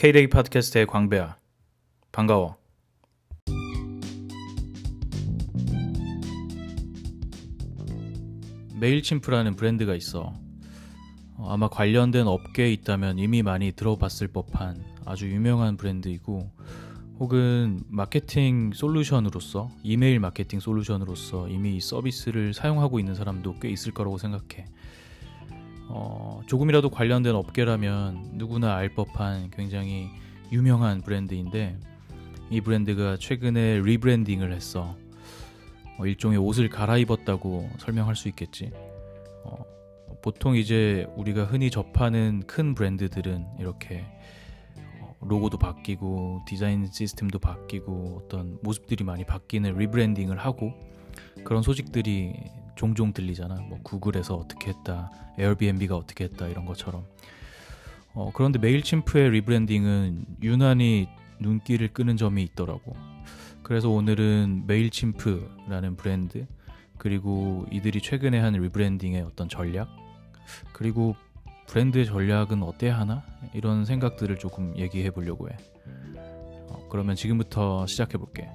K-데이 팟캐스트의 광배야. 반가워. Mailchimp라는 브랜드가 있어. 어, 아마 관련된 업계에 있다면 이미 많이 들어봤을 법한 아주 유명한 브랜드이고 혹은 마케팅 솔루션으로서 이메일 마케팅 솔루션으로서 이미 이 서비스를 사용하고 있는 사람도 꽤 있을 거라고 생각해. 어, 조금이라도 관련된 업계라면 누구나 알 법한 굉장히 유명한 브랜드인데 이 브랜드가 최근에 rebranding을 했어. 어, 일종의 옷을 갈아입었다고 설명할 수 있겠지. 어, 보통 이제 우리가 흔히 접하는 큰 브랜드들은 이렇게 어, 로고도 바뀌고 디자인 시스템도 바뀌고 어떤 모습들이 많이 바뀌는 rebranding을 하고 그런 소식들이 종종 들리잖아. 뭐 구글에서 어떻게 했다, Airbnb가 어떻게 했다 이런 것처럼. 어, 그런데 Mailchimp의 rebranding은 유난히 눈길을 끄는 점이 있더라고. 그래서 오늘은 Mailchimp라는 브랜드 그리고 이들이 최근에 한 rebranding의 어떤 전략 그리고 브랜드의 전략은 어때야 하나 이런 생각들을 조금 얘기해 보려고 해. 어, 그러면 지금부터 시작해 볼게.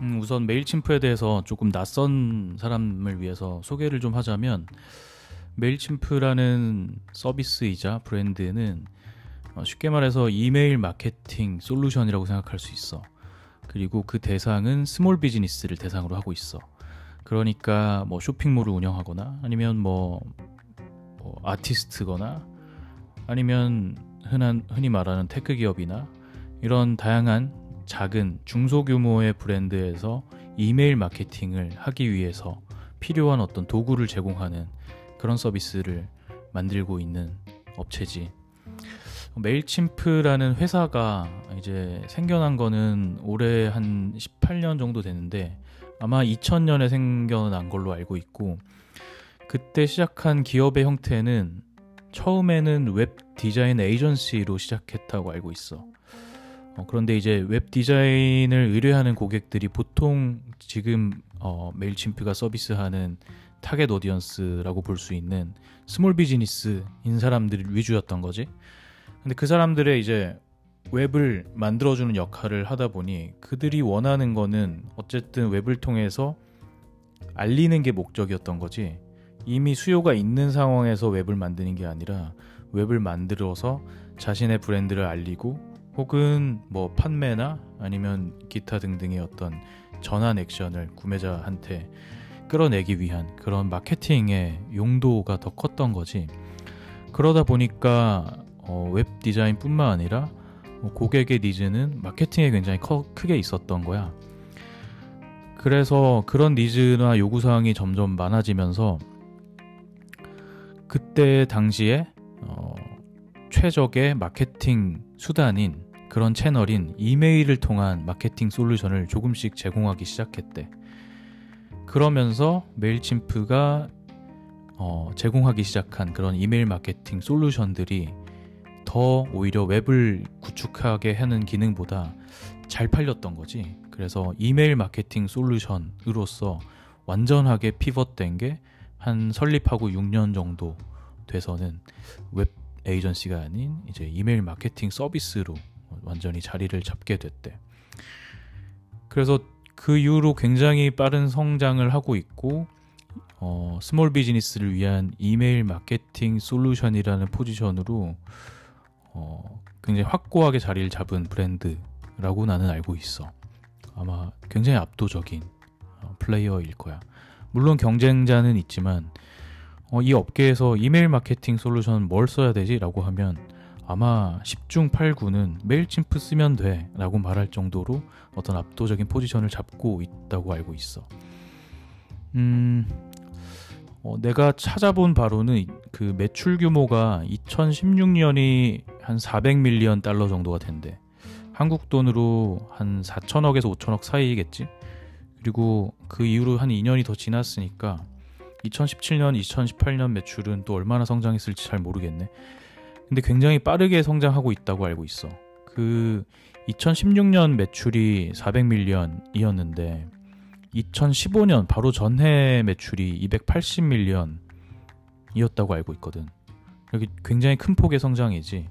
음, 우선 Mailchimp에 대해서 조금 낯선 사람을 위해서 소개를 좀 하자면 Mailchimp라는 서비스이자 브랜드는 어, 쉽게 말해서 이메일 마케팅 솔루션이라고 생각할 수 있어. 그리고 그 대상은 small business를 대상으로 하고 있어. 그러니까 뭐 쇼핑몰을 운영하거나 아니면 뭐, 뭐 아티스트거나 아니면 흔한 흔히 말하는 tech 기업이나 이런 다양한 작은 중소규모의 브랜드에서 이메일 마케팅을 하기 위해서 필요한 어떤 도구를 제공하는 그런 서비스를 만들고 있는 업체지. 메일침프라는 회사가 이제 생겨난 거는 올해 한 18년 정도 되는데 아마 2000년에 생겨난 걸로 알고 있고 그때 시작한 기업의 형태는 처음에는 웹 디자인 에이전시로 시작했다고 알고 있어. 어, 그런데 이제 웹 디자인을 의뢰하는 고객들이 보통 지금 어, Mailchimp가 서비스하는 target audience라고 볼 수 있는 small business인 사람들 위주였던 거지. 근데 그 사람들의 이제 웹을 만들어주는 역할을 하다 보니 그들이 원하는 거는 어쨌든 웹을 통해서 알리는 게 목적이었던 거지. 이미 수요가 있는 상황에서 웹을 만드는 게 아니라 웹을 만들어서 자신의 브랜드를 알리고 혹은 뭐 판매나 아니면 기타 등등의 어떤 전환 액션을 구매자한테 끌어내기 위한 그런 마케팅의 용도가 더 컸던 거지. 그러다 보니까 어, 웹 디자인뿐만 아니라 뭐 고객의 needs는 마케팅에 굉장히 커, 크게 있었던 거야. 그래서 그런 니즈나 요구사항이 점점 많아지면서 그때 당시에 어, 최적의 마케팅 수단인 그런 채널인 이메일을 통한 마케팅 솔루션을 조금씩 제공하기 시작했대. 그러면서 메일침프가 어, 제공하기 시작한 그런 이메일 마케팅 솔루션들이 더 오히려 웹을 구축하게 하는 기능보다 잘 팔렸던 거지. 그래서 이메일 마케팅 솔루션으로서 완전하게 pivot된 게 한 설립하고 6년 정도 돼서는 웹 에이전시가 아닌 이제 이메일 마케팅 서비스로 완전히 자리를 잡게 됐대. 그래서 그 이후로 굉장히 빠른 성장을 하고 있고 어, small business를 위한 이메일 마케팅 솔루션이라는 포지션으로 어, 굉장히 확고하게 자리를 잡은 브랜드라고 나는 알고 있어. 아마 굉장히 압도적인 어, 플레이어일 거야. 물론 경쟁자는 있지만 어, 이 업계에서 이메일 마케팅 솔루션 뭘 써야 되지? 라고 하면 아마 10중 8구는 Mailchimp 쓰면 돼 라고 말할 정도로 어떤 압도적인 포지션을 잡고 있다고 알고 있어. 음, 어, 내가 찾아본 바로는 그 매출 규모가 2016년이 한 400 million 달러 정도가 된대. 한국 돈으로 한 4천억에서 5천억 사이겠지? 그리고 그 이후로 한 2년이 더 지났으니까 2017년, 2018년 매출은 또 얼마나 성장했을지 잘 모르겠네. 근데 굉장히 빠르게 성장하고 있다고 알고 있어. 그 2016년 매출이 400밀리언이었는데 2015년 바로 전해 매출이 280밀리언이었다고 알고 있거든. 여기 굉장히 큰 폭의 성장이지.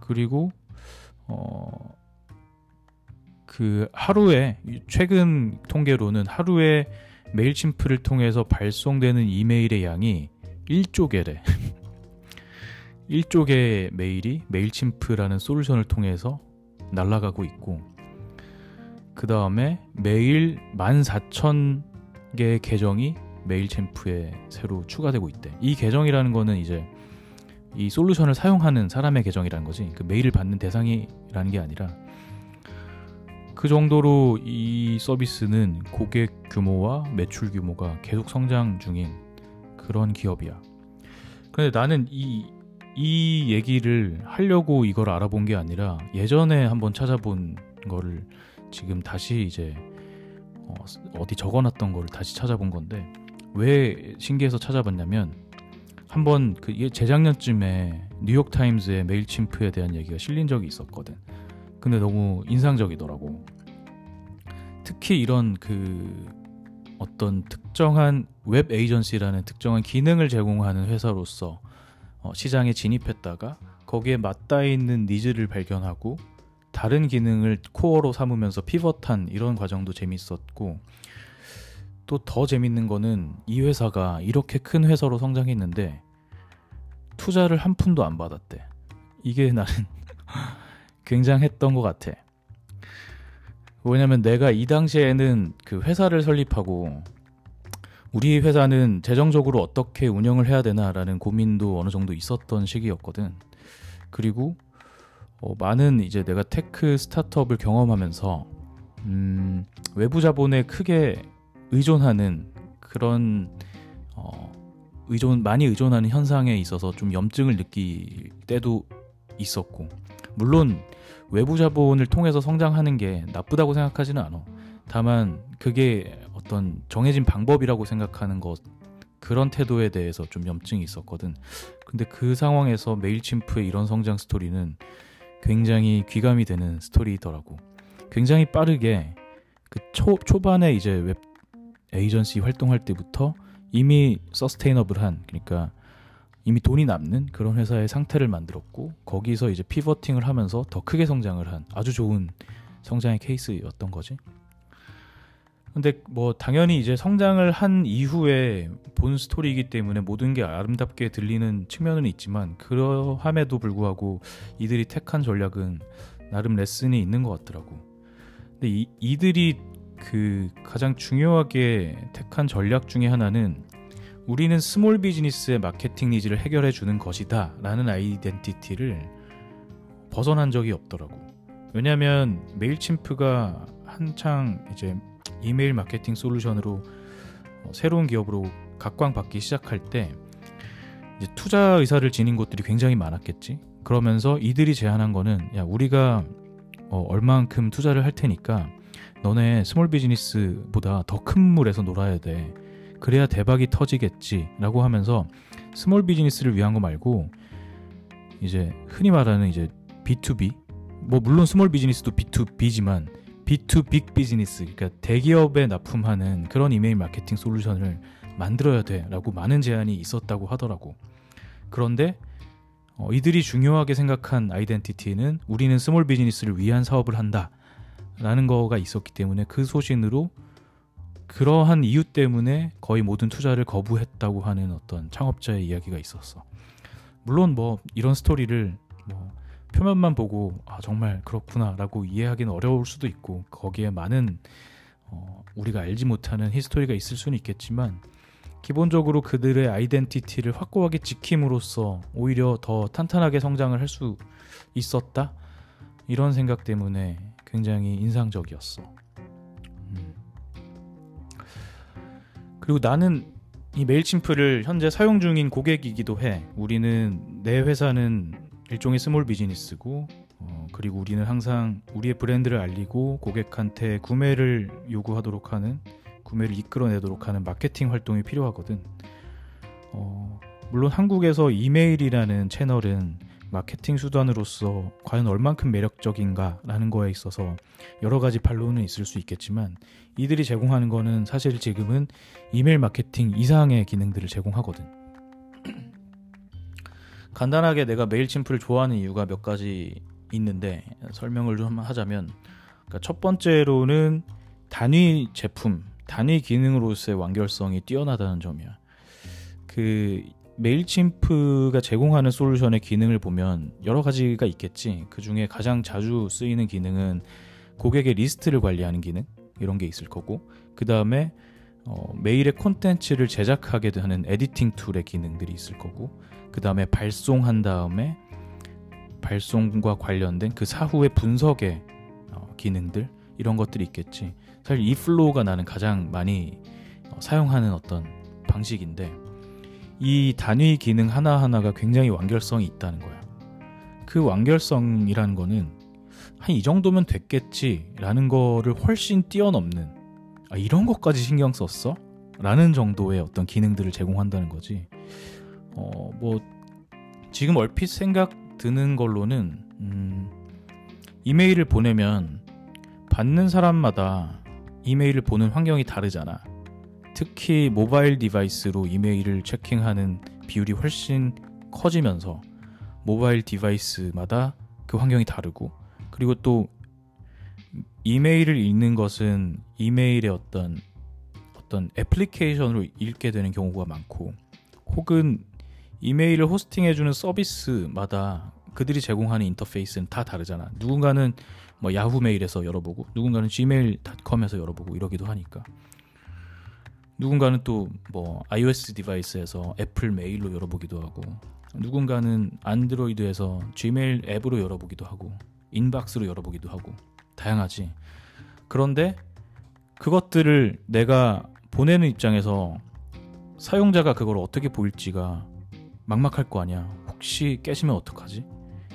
그리고 어. 그 하루에 최근 통계로는 하루에 메일침프를 통해서 발송되는 이메일의 양이 1조 개래. 1조 개의 메일이 메일침프라는 솔루션을 통해서 날아가고 있고 그 다음에 매일 14,000개의 계정이 메일침프에 새로 추가되고 있대. 이 계정이라는 거는 이제 이 솔루션을 사용하는 사람의 계정이라는 거지. 그 메일을 받는 대상이라는 게 아니라 그 정도로 이 서비스는 고객 규모와 매출 규모가 계속 성장 중인 그런 기업이야. 근데 나는 이, 이 얘기를 하려고 이걸 알아본 게 아니라 예전에 한번 찾아본 거를 지금 다시 이제 어, 디 적어놨던 거를 다시 찾아본 건데 왜 신기해서 찾아봤냐면 한번 그 재작년쯤에 뉴욕 타임즈의 Mailchimp에 대한 얘기가 실린 적이 있었거든. 근데 너무 인상적이더라고. 특히 이런 그 어떤 특정한 웹 에이전시라는 특정한 기능을 제공하는 회사로서 어, 시장에 진입했다가 거기에 맞닿아 있는 needs를 발견하고 다른 기능을 코어로 삼으면서 pivot한 이런 과정도 재밌었고 또 더 재밌는 거는 이 회사가 이렇게 큰 회사로 성장했는데 투자를 한 푼도 안 받았대. 이게 나는 굉장했던 것 같아. 왜냐면 내가 이 당시에는 그 회사를 설립하고 우리 회사는 재정적으로 어떻게 운영을 해야 되나라는 고민도 어느 정도 있었던 시기였거든. 그리고 어, 많은 이제 내가 tech 스타트업을 경험하면서 음, 외부 자본에 크게 의존하는 그런 어, 의존 많이 의존하는 현상에 있어서 좀 염증을 느낄 때도 있었고 물론 외부 자본을 통해서 성장하는 게 나쁘다고 생각하지는 않아. 다만 그게 어떤 정해진 방법이라고 생각하는 것 그런 태도에 대해서 좀 염증이 있었거든. 근데 그 상황에서 Mailchimp의 이런 성장 스토리는 굉장히 귀감이 되는 스토리더라고. 굉장히 빠르게 그 초, 초반에 이제 웹 에이전시 활동할 때부터 이미 sustainable한 그러니까 이미 돈이 남는 그런 회사의 상태를 만들었고 거기서 이제 pivoting을 하면서 더 크게 성장을 한 아주 좋은 성장의 케이스였던 거지. 근데 뭐 당연히 이제 성장을 한 이후에 본 스토리이기 때문에 모든 게 아름답게 들리는 측면은 있지만 그러함에도 불구하고 이들이 택한 전략은 나름 레슨이 있는 것 같더라고. 근데 이, 이들이 그 가장 중요하게 택한 전략 중에 하나는 우리는 small business의 마케팅 needs를 해결해 주는 것이다 라는 identity를 벗어난 적이 없더라고. 왜냐하면 Mailchimp가 한창 이제 이메일 마케팅 솔루션으로 어, 새로운 기업으로 각광받기 시작할 때 이제 투자 의사를 지닌 곳들이 굉장히 많았겠지. 그러면서 이들이 제안한 거는 야 우리가 어, 얼만큼 투자를 할 테니까 너네 small business보다 더 큰 물에서 놀아야 돼. 그래야 대박이 터지겠지라고 하면서 small business를 위한 거 말고 이제 흔히 말하는 이제 B2B 뭐 물론 small business도 B2B지만 B2 big business 그러니까 대기업에 납품하는 그런 이메일 마케팅 솔루션을 만들어야 돼라고 많은 제안이 있었다고 하더라고. 그런데 어, 이들이 중요하게 생각한 identity는 우리는 small business를 위한 사업을 한다 라는 거가 있었기 때문에 그 소신으로 그러한 이유 때문에 거의 모든 투자를 거부했다고 하는 어떤 창업자의 이야기가 있었어. 물론 뭐 이런 스토리를 뭐 표면만 보고 아 정말 그렇구나라고 이해하기는 어려울 수도 있고 거기에 많은 어, 우리가 알지 못하는 히스토리가 있을 수는 있겠지만 기본적으로 그들의 아이덴티티를 확고하게 지킴으로써 오히려 더 탄탄하게 성장을 할 수 있었다 이런 생각 때문에 굉장히 인상적이었어. 그리고 나는 이 Mailchimp를 현재 사용 중인 고객이기도 해. 우리는 내 회사는 일종의 small business고 어, 그리고 우리는 항상 우리의 브랜드를 알리고 고객한테 구매를 요구하도록 하는 구매를 이끌어내도록 하는 마케팅 활동이 필요하거든. 어, 물론 한국에서 이메일이라는 채널은 마케팅 수단으로서 과연 얼만큼 매력적인가라는 거에 있어서 여러 가지 반론은 있을 수 있겠지만 이들이 제공하는 거는 사실 지금은 이메일 마케팅 이상의 기능들을 제공하거든. 간단하게 내가 메일침프를 좋아하는 이유가 몇 가지 있는데 설명을 좀 하자면 그러니까 첫 번째로는 단위 제품, 단위 기능으로서의 완결성이 뛰어나다는 점이야. 그 메일침프가 제공하는 솔루션의 기능을 보면 여러 가지가 있겠지. 그 중에 가장 자주 쓰이는 기능은 고객의 리스트를 관리하는 기능 이런 게 있을 거고, 그 다음에 어, 메일의 콘텐츠를 제작하게 하는 editing tool의 기능들이 있을 거고, 그 다음에 발송한 다음에 발송과 관련된 그 사후의 분석의 어, 기능들 이런 것들이 있겠지. 사실 이 flow가 나는 가장 많이 어, 사용하는 어떤 방식인데 이 단위 기능 하나하나가 굉장히 완결성이 있다는 거야. 그 완결성이라는 거는 한 이 정도면 됐겠지라는 거를 훨씬 뛰어넘는 아, 이런 것까지 신경 썼어? 라는 정도의 어떤 기능들을 제공한다는 거지. 어, 뭐 지금 얼핏 생각 드는 걸로는 음, 이메일을 보내면 받는 사람마다 이메일을 보는 환경이 다르잖아. 특히 mobile device로 이메일을 checking하는 비율이 훨씬 커지면서 모바일 디바이스마다 그 환경이 다르고 그리고 또 이메일을 읽는 것은 이메일의 어떤 어떤 애플리케이션으로 읽게 되는 경우가 많고 혹은 이메일을 호스팅해주는 서비스마다 그들이 제공하는 인터페이스는 다 다르잖아. 누군가는 뭐 야후 메일에서 열어보고 누군가는 gmail.com에서 열어보고 이러기도 하니까. 누군가는 또 뭐 iOS device에서 애플 메일로 열어보기도 하고 누군가는 안드로이드에서 gmail 앱으로 열어보기도 하고 Inbox로 열어보기도 하고 다양하지. 그런데 그것들을 내가 보내는 입장에서 사용자가 그걸 어떻게 보일지가 막막할 거 아니야. 혹시 깨지면 어떡하지?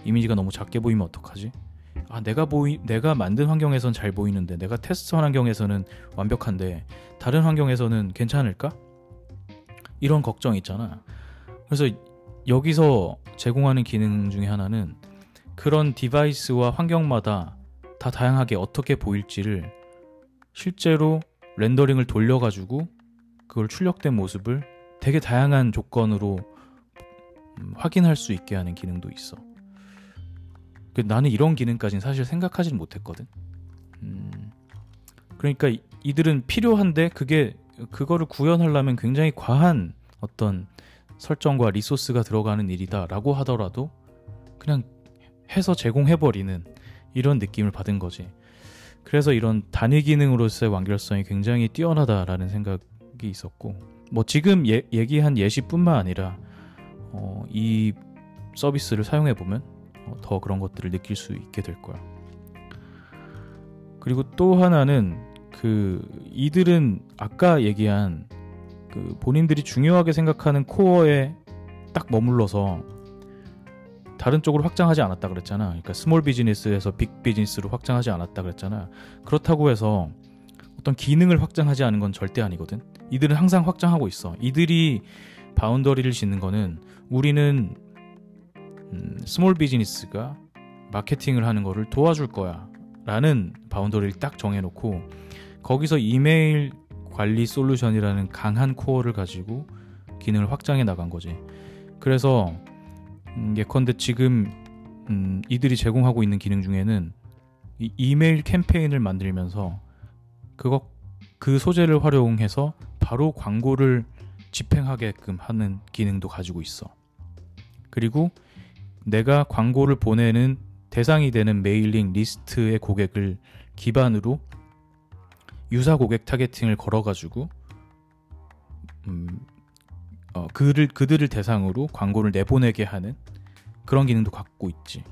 이미지가 너무 작게 보이면 어떡하지? 아, 내가 보이 내가 만든 환경에선 잘 보이는데 내가 테스트한 환경에서는 완벽한데 다른 환경에서는 괜찮을까? 이런 걱정이 있잖아. 그래서 여기서 제공하는 기능 중에 하나는 그런 디바이스와 환경마다 다 다양하게 어떻게 보일지를 실제로 렌더링을 돌려가지고 그걸 출력된 모습을 되게 다양한 조건으로 음, 확인할 수 있게 하는 기능도 있어. 그 나는 이런 기능까지는 사실 생각하지는 못했거든. 음, 그러니까 이들은 필요한데 그게 그거를 구현하려면 굉장히 과한 어떤 설정과 리소스가 들어가는 일이다라고 하더라도 그냥 해서 제공해버리는 이런 느낌을 받은 거지. 그래서 이런 단위 기능으로서의 완결성이 굉장히 뛰어나다라는 생각이 있었고, 뭐 지금 예, 얘기한 예시뿐만 아니라 어, 이 서비스를 사용해 보면 어, 더 그런 것들을 느낄 수 있게 될 거야. 그리고 또 하나는 그 이들은 아까 얘기한 그 본인들이 중요하게 생각하는 코어에 딱 머물러서 다른 쪽으로 확장하지 않았다 그랬잖아. 그러니까 small business에서 big business로 확장하지 않았다 그랬잖아. 그렇다고 해서 어떤 기능을 확장하지 않은 건 절대 아니거든. 이들은 항상 확장하고 있어. 이들이 boundary를 짓는 거는 우리는 음, small business가 마케팅을 하는 거를 도와줄 거야 라는 boundary를 딱 정해놓고 거기서 이메일 관리 솔루션이라는 강한 core를 가지고 기능을 확장해 나간 거지 그래서 음, 예컨대 지금 음, 이들이 제공하고 있는 기능 중에는 이 이메일 캠페인을 만들면서 그거 그 소재를 활용해서 바로 광고를 집행하게끔 하는 기능도 가지고 있어. 그리고 내가 광고를 보내는 대상이 되는 mailing list의 고객을 기반으로 유사 고객 targeting을 걸어가지고 음, 어, 그를 그들을 대상으로 광고를 내보내게 하는 그런 기능도 갖고 있지.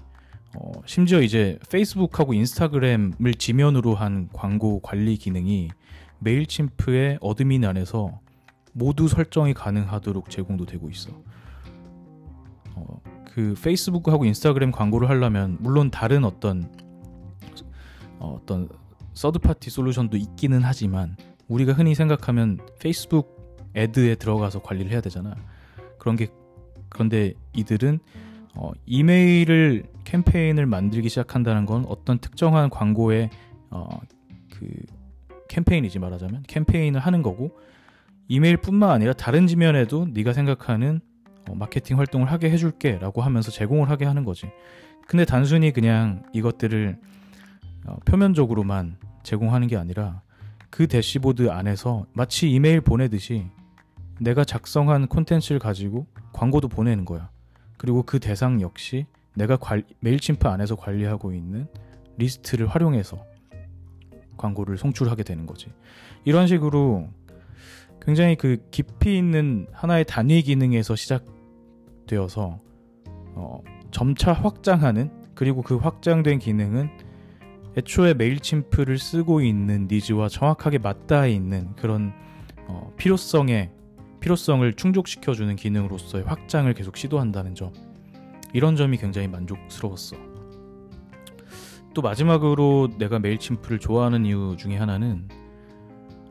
어, 심지어 이제 페이스북하고 인스타그램을 지면으로 한 광고 관리 기능이 Mailchimp의 admin 안에서 모두 설정이 가능하도록 제공도 되고 있어. 어, 그 페이스북하고 인스타그램 광고를 하려면 물론 다른 어떤 어, 어떤 third party solution도 있기는 하지만 우리가 흔히 생각하면 Facebook Ad에 들어가서 관리를 해야 되잖아. 그런 게 그런데 이들은 어, 이메일을 캠페인을 만들기 시작한다는 건 어떤 특정한 광고의 어, 그 캠페인이지 말하자면 캠페인을 하는 거고 이메일뿐만 아니라 다른 지면에도 네가 생각하는 어, 마케팅 활동을 하게 해줄게 라고 하면서 제공을 하게 하는 거지. 근데 단순히 그냥 이것들을 어, 표면적으로만 제공하는 게 아니라 그 대시보드 안에서 마치 이메일 보내듯이 내가 작성한 콘텐츠를 가지고 광고도 보내는 거야. 그리고 그 대상 역시 내가 관, Mailchimp 안에서 관리하고 있는 리스트를 활용해서 광고를 송출하게 되는 거지. 이런 식으로 굉장히 그 깊이 있는 하나의 단위 기능에서 시작 되어서 어, 점차 확장하는 그리고 그 확장된 기능은 애초에 Mailchimp를 쓰고 있는 needs와 정확하게 맞닿아 있는 그런 어, 필요성의 필요성을 충족시켜주는 기능으로서의 확장을 계속 시도한다는 점 이런 점이 굉장히 만족스러웠어. 또 마지막으로 내가 Mailchimp를 좋아하는 이유 중에 하나는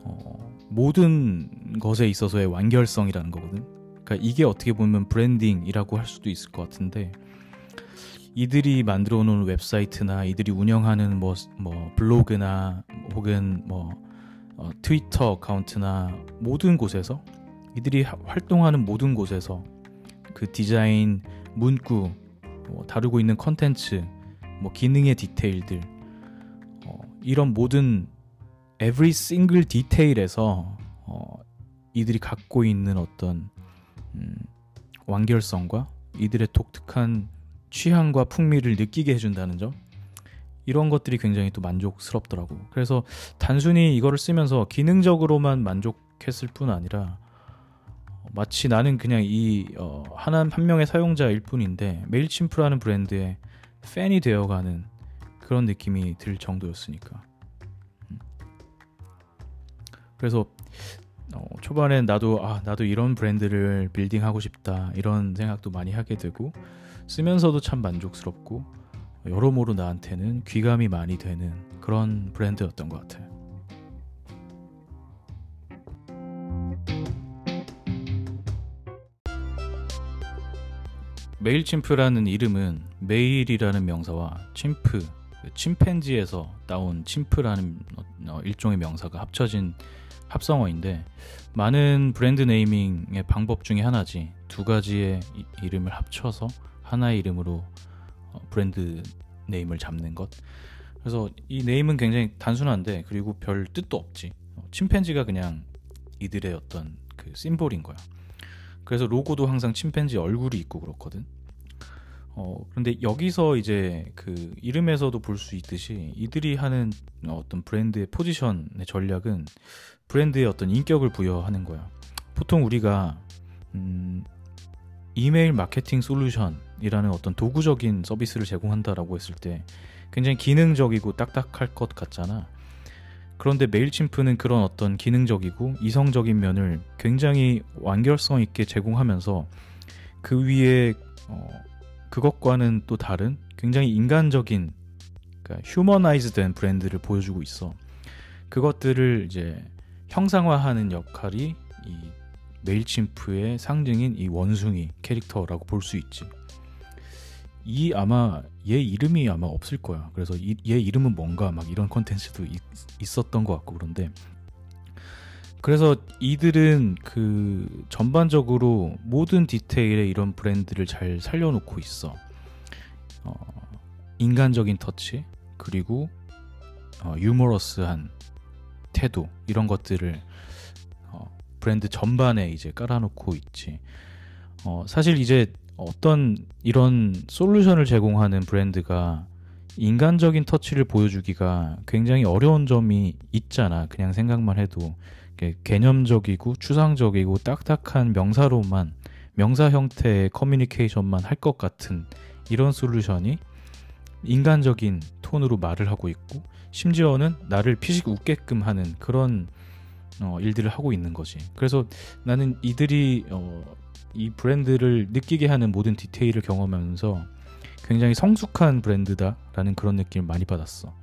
어, 모든 것에 있어서의 완결성이라는 거거든. 그러니까 이게 어떻게 보면 branding이라고 할 수도 있을 것 같은데 이들이 만들어 놓은 웹사이트나 이들이 운영하는 뭐, 뭐 블로그나 혹은 뭐 어, Twitter account나 모든 곳에서 이들이 활동하는 모든 곳에서 그 디자인, 문구, 뭐 다루고 있는 컨텐츠, 뭐 기능의 디테일들 어, 이런 모든 every single 디테일에서 어, 이들이 갖고 있는 어떤 음, 완결성과 이들의 독특한 취향과 풍미를 느끼게 해준다는 점 이런 것들이 굉장히 또 만족스럽더라고. 그래서 단순히 이거를 쓰면서 기능적으로만 만족했을 뿐 아니라 마치 나는 그냥 이 어, 하나 한 명의 사용자일 뿐인데 메일침프라는 브랜드의 팬이 되어가는 그런 느낌이 들 정도였으니까. 음. 그래서 어, 초반엔 나도 아 나도 이런 브랜드를 빌딩하고 싶다 이런 생각도 많이 하게 되고 쓰면서도 참 만족스럽고 여러모로 나한테는 귀감이 많이 되는 그런 브랜드였던 것 같아요. 메일 침프라는 이름은 메일이라는 명사와 침프, 침팬지에서 따온 침프라는 어, 일종의 명사가 합쳐진 합성어인데 많은 브랜드 네이밍의 방법 중에 하나지 두 가지의 이름을 합쳐서 하나의 이름으로 어, 브랜드 네임을 잡는 것. 그래서 이 네임은 굉장히 단순한데 그리고 별 뜻도 없지. 어, 침팬지가 그냥 이들의 어떤 그 심볼인 거야. 그래서 로고도 항상 침팬지 얼굴이 있고 그렇거든. 어, 그런데 여기서 이제 그 이름에서도 볼 수 있듯이 이들이 하는 어떤 브랜드의 포지션의 전략은 브랜드의 어떤 인격을 부여하는 거야. 보통 우리가 음, 이메일 마케팅 솔루션이라는 어떤 도구적인 서비스를 제공한다라고 했을 때 굉장히 기능적이고 딱딱할 것 같잖아. 그런데 메일침프는 그런 어떤 기능적이고 이성적인 면을 굉장히 완결성 있게 제공하면서 그 위에 어, 그것과는 또 다른 굉장히 인간적인 그러니까 휴머나이즈된 브랜드를 보여주고 있어. 그것들을 이제 형상화하는 역할이 이 메일침프의 상징인 이 원숭이 캐릭터라고 볼 수 있지. 이 아마 얘 이름이 아마 없을 거야. 그래서 이, 얘 이름은 뭔가 막 이런 컨텐츠도 있 었던 것 같고 그런데 그래서 이들은 그 전반적으로 모든 디테일에 이런 브랜드를 잘 살려놓고 있어. 어, 인간적인 터치 그리고 어, 유머러스한 태도 이런 것들을 어, 브랜드 전반에 이제 깔아놓고 있지. 어, 사실 이제 어떤 이런 솔루션을 제공하는 브랜드가 인간적인 터치를 보여주기가 굉장히 어려운 점이 있잖아. 그냥 생각만 해도 개념적이고 추상적이고 딱딱한 명사로만 명사 형태의 커뮤니케이션만 할 것 같은 이런 솔루션이 인간적인 톤으로 말을 하고 있고 심지어는 나를 피식 웃게끔 하는 그런 어, 일들을 하고 있는 거지. 그래서 나는 이들이 어, 이 브랜드를 느끼게 하는 모든 디테일을 경험하면서 굉장히 성숙한 브랜드다라는 그런 느낌을 많이 받았어.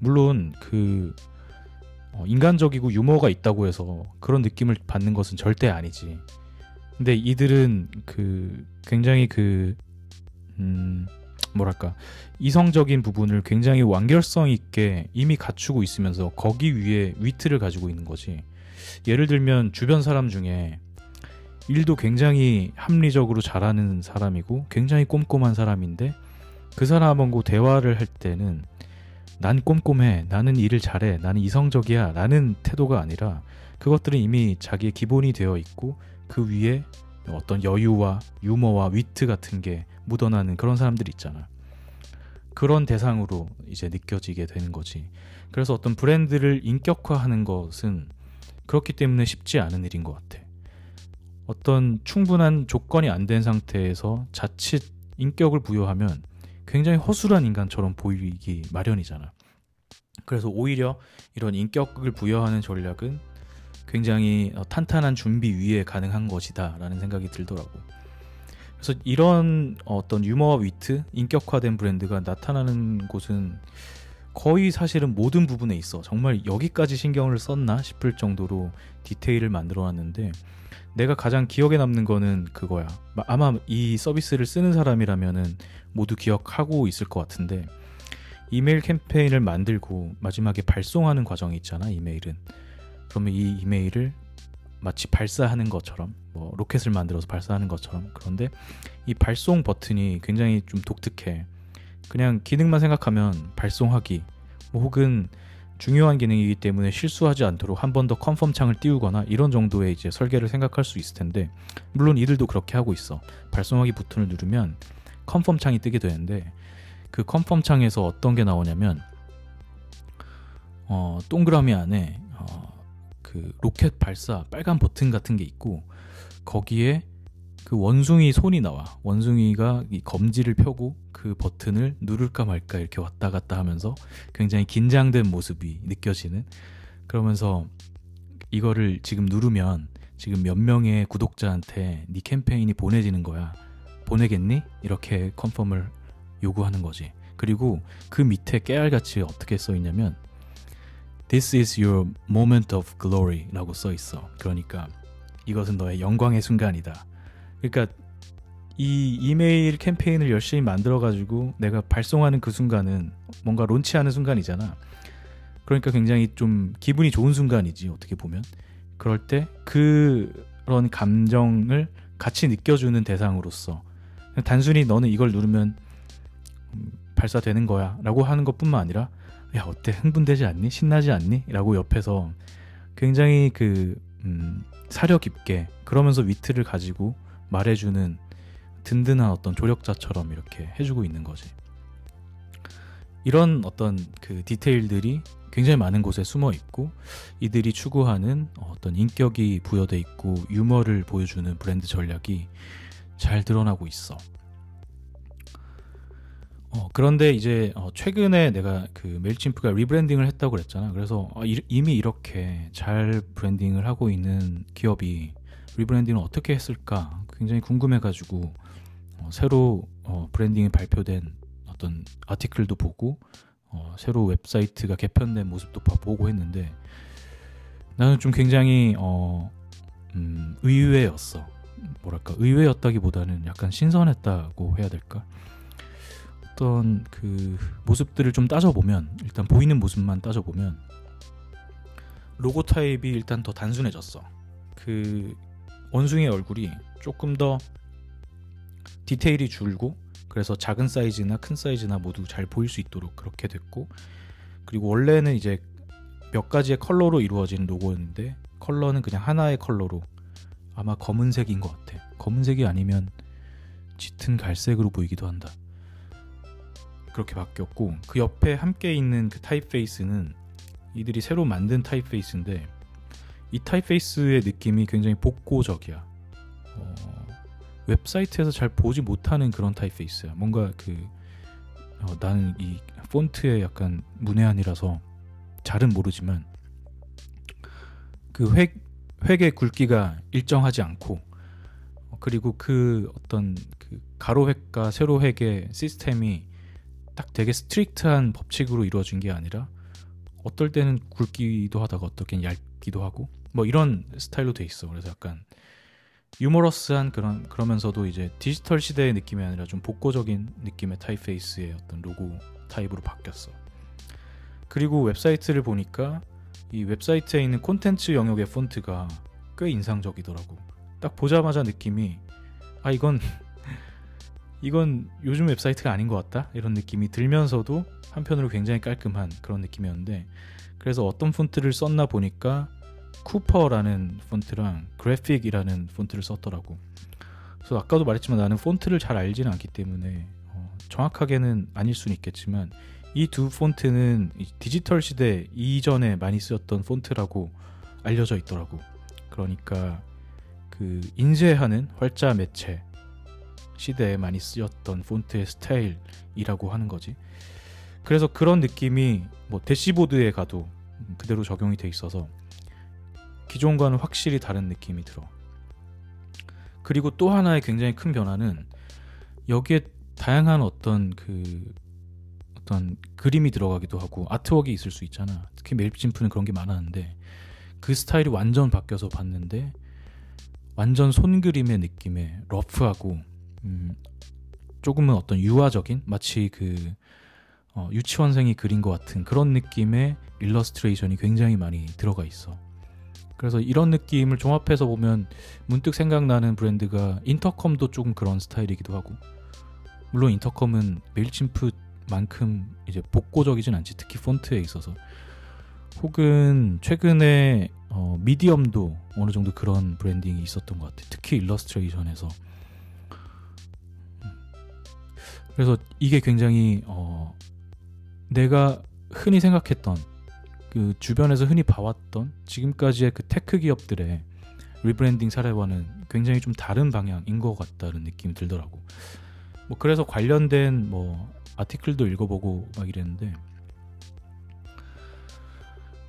물론 그 어, 인간적이고 유머가 있다고 해서 그런 느낌을 받는 것은 절대 아니지. 근데 이들은 그 굉장히 그 음, 뭐랄까 이성적인 부분을 굉장히 완결성 있게 이미 갖추고 있으면서 거기 위에 위트를 가지고 있는 거지. 예를 들면 주변 사람 중에 일도 굉장히 합리적으로 잘하는 사람이고 굉장히 꼼꼼한 사람인데 그 사람하고 대화를 할 때는 난 꼼꼼해, 나는 일을 잘해, 나는 이성적이야 라는 태도가 아니라 그것들은 이미 자기의 기본이 되어 있고 그 위에 어떤 여유와 유머와 위트 같은 게 묻어나는 그런 사람들 있잖아. 그런 대상으로 이제 느껴지게 되는 거지. 그래서 어떤 브랜드를 인격화하는 것은 그렇기 때문에 쉽지 않은 일인 것 같아. 어떤 충분한 조건이 안 된 상태에서 자칫 인격을 부여하면 굉장히 허술한 인간처럼 보이기 마련이잖아. 그래서 오히려 이런 인격을 부여하는 전략은 굉장히 어, 탄탄한 준비 위에 가능한 것이다라는 생각이 들더라고. 그래서 이런 어떤 유머와 위트, 인격화된 브랜드가 나타나는 곳은 거의 사실은 모든 부분에 있어. 정말 여기까지 신경을 썼나 싶을 정도로 디테일을 만들어 놨는데 내가 가장 기억에 남는 거는 그거야. 아마 이 서비스를 쓰는 사람이라면은 모두 기억하고 있을 것 같은데 이메일 캠페인을 만들고 마지막에 발송하는 과정이 있잖아, 이메일은. 그러면 이 이메일을 마치 발사하는 것처럼 뭐 로켓을 만들어서 발사하는 것처럼 그런데 이 발송 버튼이 굉장히 좀 독특해. 그냥 기능만 생각하면 발송하기 뭐 혹은 중요한 기능이기 때문에 실수하지 않도록 한 번 더 컨펌 창을 띄우거나 이런 정도의 이제 설계를 생각할 수 있을 텐데 물론 이들도 그렇게 하고 있어. 발송하기 버튼을 누르면 컨펌 창이 뜨게 되는데 그 컨펌 창에서 어떤 게 나오냐면 어, 동그라미 안에 어, 그 로켓 발사 빨간 버튼 같은 게 있고 거기에 그 원숭이 손이 나와. 원숭이가 이 검지를 펴고 그 버튼을 누를까 말까 이렇게 왔다 갔다 하면서 굉장히 긴장된 모습이 느껴지는 그러면서 이거를 지금 누르면 지금 몇 명의 구독자한테 네 캠페인이 보내지는 거야. 보내겠니? 이렇게 컨펌을 요구하는 거지. 그리고 그 밑에 깨알같이 어떻게 써 있냐면 This is your moment of glory 라고 써 있어. 그러니까 이것은 너의 영광의 순간이다. 그러니까 이 이메일 캠페인을 열심히 만들어 가지고 내가 발송하는 그 순간은 뭔가 론치하는 순간이잖아. 그러니까 굉장히 좀 기분이 좋은 순간이지 어떻게 보면. 그럴 때 그런 감정을 같이 느껴주는 대상으로서 단순히 너는 이걸 누르면 발사되는 거야 라고 하는 것 뿐만 아니라 야 어때 흥분되지 않니 신나지 않니 라고 옆에서 굉장히 그 음, 사려 깊게 그러면서 위트를 가지고 말해주는 든든한 어떤 조력자처럼 이렇게 해주고 있는 거지. 이런 어떤 그 디테일들이 굉장히 많은 곳에 숨어 있고 이들이 추구하는 어떤 인격이 부여돼 있고 유머를 보여주는 브랜드 전략이 잘 드러나고 있어. 어, 그런데 이제 어, 최근에 내가 그 Mailchimp가 rebranding을 했다고 그랬잖아. 그래서 어, 이, 이미 이렇게 잘 branding을 하고 있는 기업이 rebranding을 어떻게 했을까 굉장히 궁금해가지고 어, 새로 어, branding이 발표된 어떤 article도 보고 어, 새로 웹사이트가 개편된 모습도 보고 했는데 나는 좀 굉장히 어, 음, 의외였어. 뭐랄까 의외였다기보다는 약간 신선했다고 해야 될까? 어떤 그 모습들을 좀 따져보면 일단 보이는 모습만 따져보면 로고 타입이 일단 더 단순해졌어. 그 원숭이 얼굴이 조금 더 디테일이 줄고 그래서 작은 사이즈나 큰 사이즈나 모두 잘 보일 수 있도록 그렇게 됐고 그리고 원래는 이제 몇 가지의 컬러로 이루어진 로고였는데 컬러는 그냥 하나의 컬러로 아마 검은색인 것 같아. 검은색이 아니면 짙은 갈색으로 보이기도 한다. 그렇게 바뀌었고 그 옆에 함께 있는 그 typeface는 이들이 새로 만든 typeface인데 이 typeface의 느낌이 굉장히 복고적이야. 어, 웹사이트에서 잘 보지 못하는 그런 typeface야. 뭔가 그 어, 나는 이 폰트에 약간 문외한이라서 잘은 모르지만 그 획, 획의 굵기가 일정하지 않고 그리고 그 어떤 그 가로획과 세로획의 시스템이 딱 되게 strict한 법칙으로 이루어진 게 아니라 어떨 때는 굵기도 하다가 어떨 땐 얇기도 하고 뭐 이런 스타일로 돼 있어. 그래서 약간 유머러스한 그런 그러면서도 이제 디지털 시대의 느낌이 아니라 좀 복고적인 느낌의 typeface의 어떤 로고 타입으로 바뀌었어. 그리고 웹사이트를 보니까 이 웹사이트에 있는 콘텐츠 영역의 폰트가 꽤 인상적이더라고. 딱 보자마자 느낌이 아 이건 이건 요즘 웹사이트가 아닌 것 같다 이런 느낌이 들면서도 한편으로 굉장히 깔끔한 그런 느낌이었는데 그래서 어떤 폰트를 썼나 보니까 Cooper라는 폰트랑 Graphik이라는 폰트를 썼더라고. 그래서 아까도 말했지만 나는 폰트를 잘 알지는 않기 때문에 어, 정확하게는 아닐 수는 있겠지만 이 두 폰트는 디지털 시대 이전에 많이 쓰였던 폰트라고 알려져 있더라고. 그러니까 그 인쇄하는 활자 매체 시대에 많이 쓰였던 폰트의 스타일이라고 하는 거지. 그래서 그런 느낌이 뭐 대시보드에 가도 그대로 적용이 돼 있어서 기존과는 확실히 다른 느낌이 들어. 그리고 또 하나의 굉장히 큰 변화는 여기에 다양한 어떤 그 어떤 그림이 들어가기도 하고 아트웍이 있을 수 있잖아. 특히 메일진프는 그런 게 많았는데 그 스타일이 완전 바뀌어서 봤는데 완전 손그림의 느낌의 rough하고 음, 조금은 어떤 유화적인 마치 그 어, 유치원생이 그린 것 같은 그런 느낌의 일러스트레이션이 굉장히 많이 들어가 있어. 그래서 이런 느낌을 종합해서 보면 문득 생각나는 브랜드가 Intercom도 조금 그런 스타일이기도 하고 물론 Intercom은 Mailchimp만큼 이제 복고적이진 않지 특히 폰트에 있어서 혹은 최근에 어, Medium도 어느 정도 그런 branding이 있었던 것 같아 특히 일러스트레이션에서 음. 그래서 이게 굉장히 어, 내가 흔히 생각했던 그 주변에서 흔히 봐왔던 지금까지의 그 tech 기업들의 rebranding 사례와는 굉장히 좀 다른 방향인 것 같다는 느낌이 들더라고. 뭐 그래서 관련된 뭐 article도 읽어보고 막 이랬는데,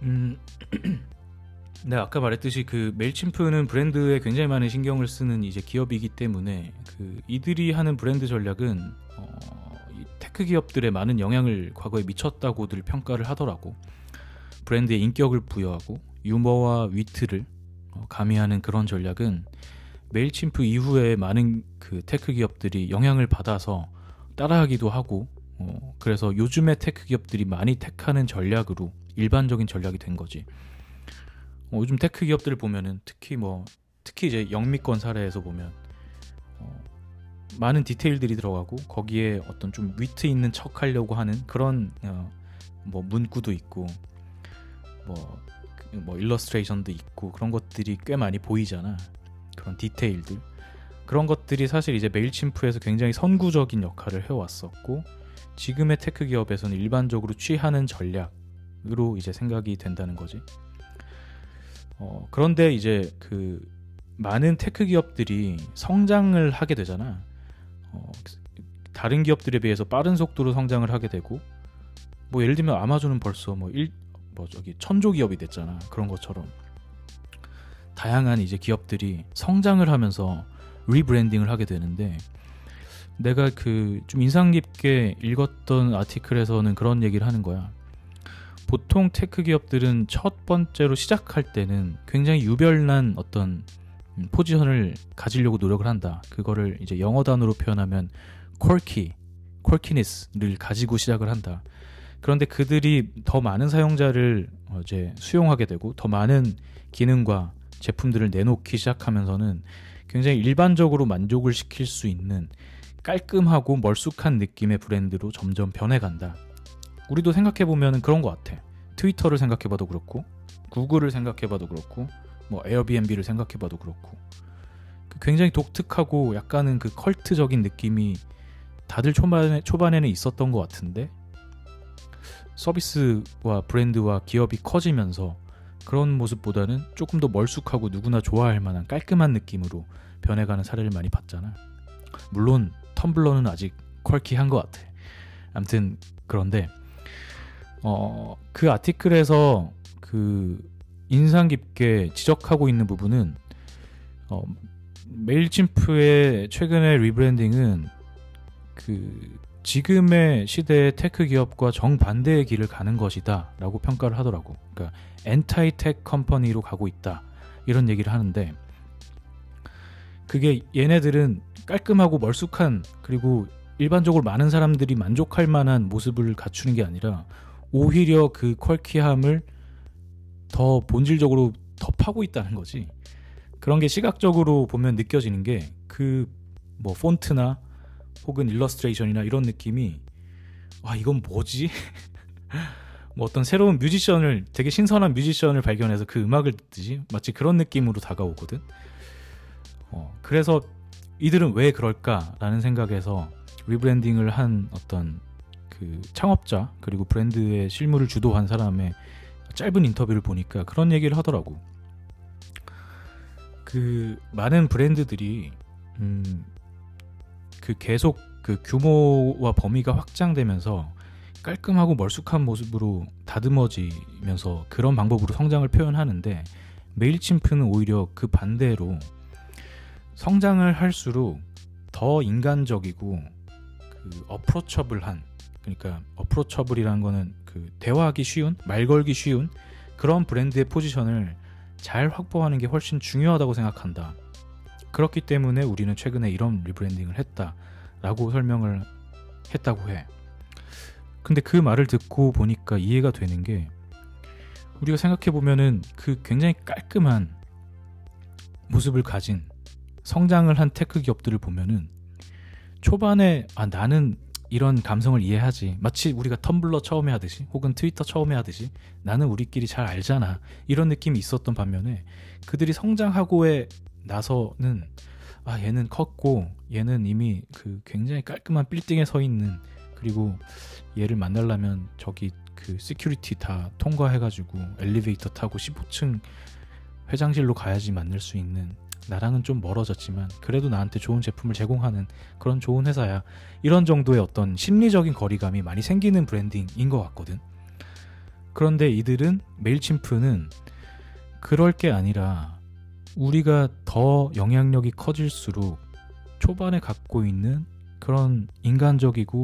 음, 내 아까 말했듯이 그 Mailchimp는 브랜드에 굉장히 많은 신경을 쓰는 이제 기업이기 때문에 그 이들이 하는 브랜드 전략은 어, tech 기업들의 많은 영향을 과거에 미쳤다고들 평가를 하더라고. 브랜드의 인격을 부여하고 유머와 위트를 어, 가미하는 그런 전략은 Mailchimp 이후에 많은 그 tech 기업들이 영향을 받아서 따라하기도 하고 어, 그래서 요즘의 tech 기업들이 많이 택하는 전략으로 일반적인 전략이 된 거지. 어, 요즘 tech 기업들을 보면은 특히 뭐 특히 이제 영미권 사례에서 보면 어, 많은 디테일들이 들어가고 거기에 어떤 좀 위트 있는 척 하려고 하는 그런 어, 뭐 문구도 있고 뭐, 그뭐 일러스트레이션도 있고 그런 것들이 꽤 많이 보이잖아. 그런 디테일들. 그런 것들이 사실 이제 Mailchimp에서 굉장히 선구적인 역할을 해왔었고 지금의 tech 기업에서는 일반적으로 취하는 전략으로 이제 생각이 된다는 거지. 어, 그런데 이제 그 많은 tech 기업들이 성장을 하게 되잖아. 어, 다른 기업들에 비해서 빠른 속도로 성장을 하게 되고 뭐 예를 들면 아마존은 벌써 뭐 1, 뭐 저기 천조 기업이 됐잖아. 그런 것처럼 다양한 이제 기업들이 성장을 하면서 rebranding을 하게 되는데 내가 그 좀 인상 깊게 읽었던 article에서는 그런 얘기를 하는 거야. 보통 tech 기업들은 첫 번째로 시작할 때는 굉장히 유별난 어떤 포지션을 가지려고 노력을 한다. 그거를 이제 영어 단어로 표현하면 quirky, quirkiness를 가지고 시작을 한다. 그런데 그들이 더 많은 사용자를 이제 수용하게 되고 더 많은 기능과 제품들을 내놓기 시작하면서는 굉장히 일반적으로 만족을 시킬 수 있는 깔끔하고 멀쑥한 느낌의 브랜드로 점점 변해간다. 우리도 생각해보면 그런 것 같아. 트위터를 생각해봐도 그렇고, 구글을 생각해봐도 그렇고, 뭐 에어비앤비를 생각해봐도 그렇고, 그 굉장히 독특하고 약간은 그 컬트적인 느낌이 다들 초반에, 초반에는 있었던 것 같은데, 서비스와 브랜드와 기업이 커지면서 그런 모습보다는 조금 더 멀쑥하고 누구나 좋아할 만한 깔끔한 느낌으로 변해가는 사례를 많이 봤잖아. 물론 텀블러는 아직 quirky한 것 같아. 아무튼 그런데 어, 그 article에서 그 인상 깊게 지적하고 있는 부분은 어, Mailchimp의 최근의 rebranding은 그 지금의 시대의 tech 기업과 정반대의 길을 가는 것이다 라고 평가를 하더라고. 그러니까 anti tech company로 가고 있다. 이런 얘기를 하는데 그게 얘네들은 깔끔하고 멀쑥한 그리고 일반적으로 많은 사람들이 만족할 만한 모습을 갖추는 게 아니라 오히려 그 quirky함을 더 본질적으로 더 파고 있다는 거지. 그런 게 시각적으로 보면 느껴지는 게 그 뭐 폰트나 혹은 일러스트레이션이나 이런 느낌이 와 이건 뭐지? 뭐 어떤 새로운 뮤지션을 되게 신선한 뮤지션을 발견해서 그 음악을 듣듯이 마치 그런 느낌으로 다가오거든. 어, 그래서 이들은 왜 그럴까라는 생각에서 rebranding을 한 어떤 그 창업자 그리고 브랜드의 실무를 주도한 사람의 짧은 인터뷰를 보니까 그런 얘기를 하더라고. 그 많은 브랜드들이 음, 그 계속 그 규모와 범위가 확장되면서 깔끔하고 멀쑥한 모습으로 다듬어지면서 그런 방법으로 성장을 표현하는데 메일침프는 오히려 그 반대로 성장을 할수록 더 인간적이고 그 어프로처블한 그러니까 어프로처블이라는 거는 그 대화하기 쉬운 말 걸기 쉬운 그런 브랜드의 포지션을 잘 확보하는 게 훨씬 중요하다고 생각한다. 그렇기 때문에 우리는 최근에 이런 rebranding을 했다라고 설명을 했다고 해. 근데 그 말을 듣고 보니까 이해가 되는 게 우리가 생각해 보면은 그 굉장히 깔끔한 모습을 가진 성장을 한 tech 기업들을 보면은 초반에 아 나는 이런 감성을 이해하지. 마치 우리가 텀블러 처음에 하듯이 혹은 트위터 처음에 하듯이 나는 우리끼리 잘 알잖아. 이런 느낌이 있었던 반면에 그들이 성장하고에 나서는 아 얘는 컸고 얘는 이미 그 굉장히 깔끔한 빌딩에 서 있는 그리고 얘를 만나려면 저기 그 security 다 통과해가지고 엘리베이터 타고 15층 회장실로 가야지 만날 수 있는 나랑은 좀 멀어졌지만 그래도 나한테 좋은 제품을 제공하는 그런 좋은 회사야. 이런 정도의 어떤 심리적인 거리감이 많이 생기는 branding인 것 같거든. 그런데 이들은 메일침프는 그럴 게 아니라 우리가 더 영향력이 커질수록 초반에 갖고 있는 그런 인간적이고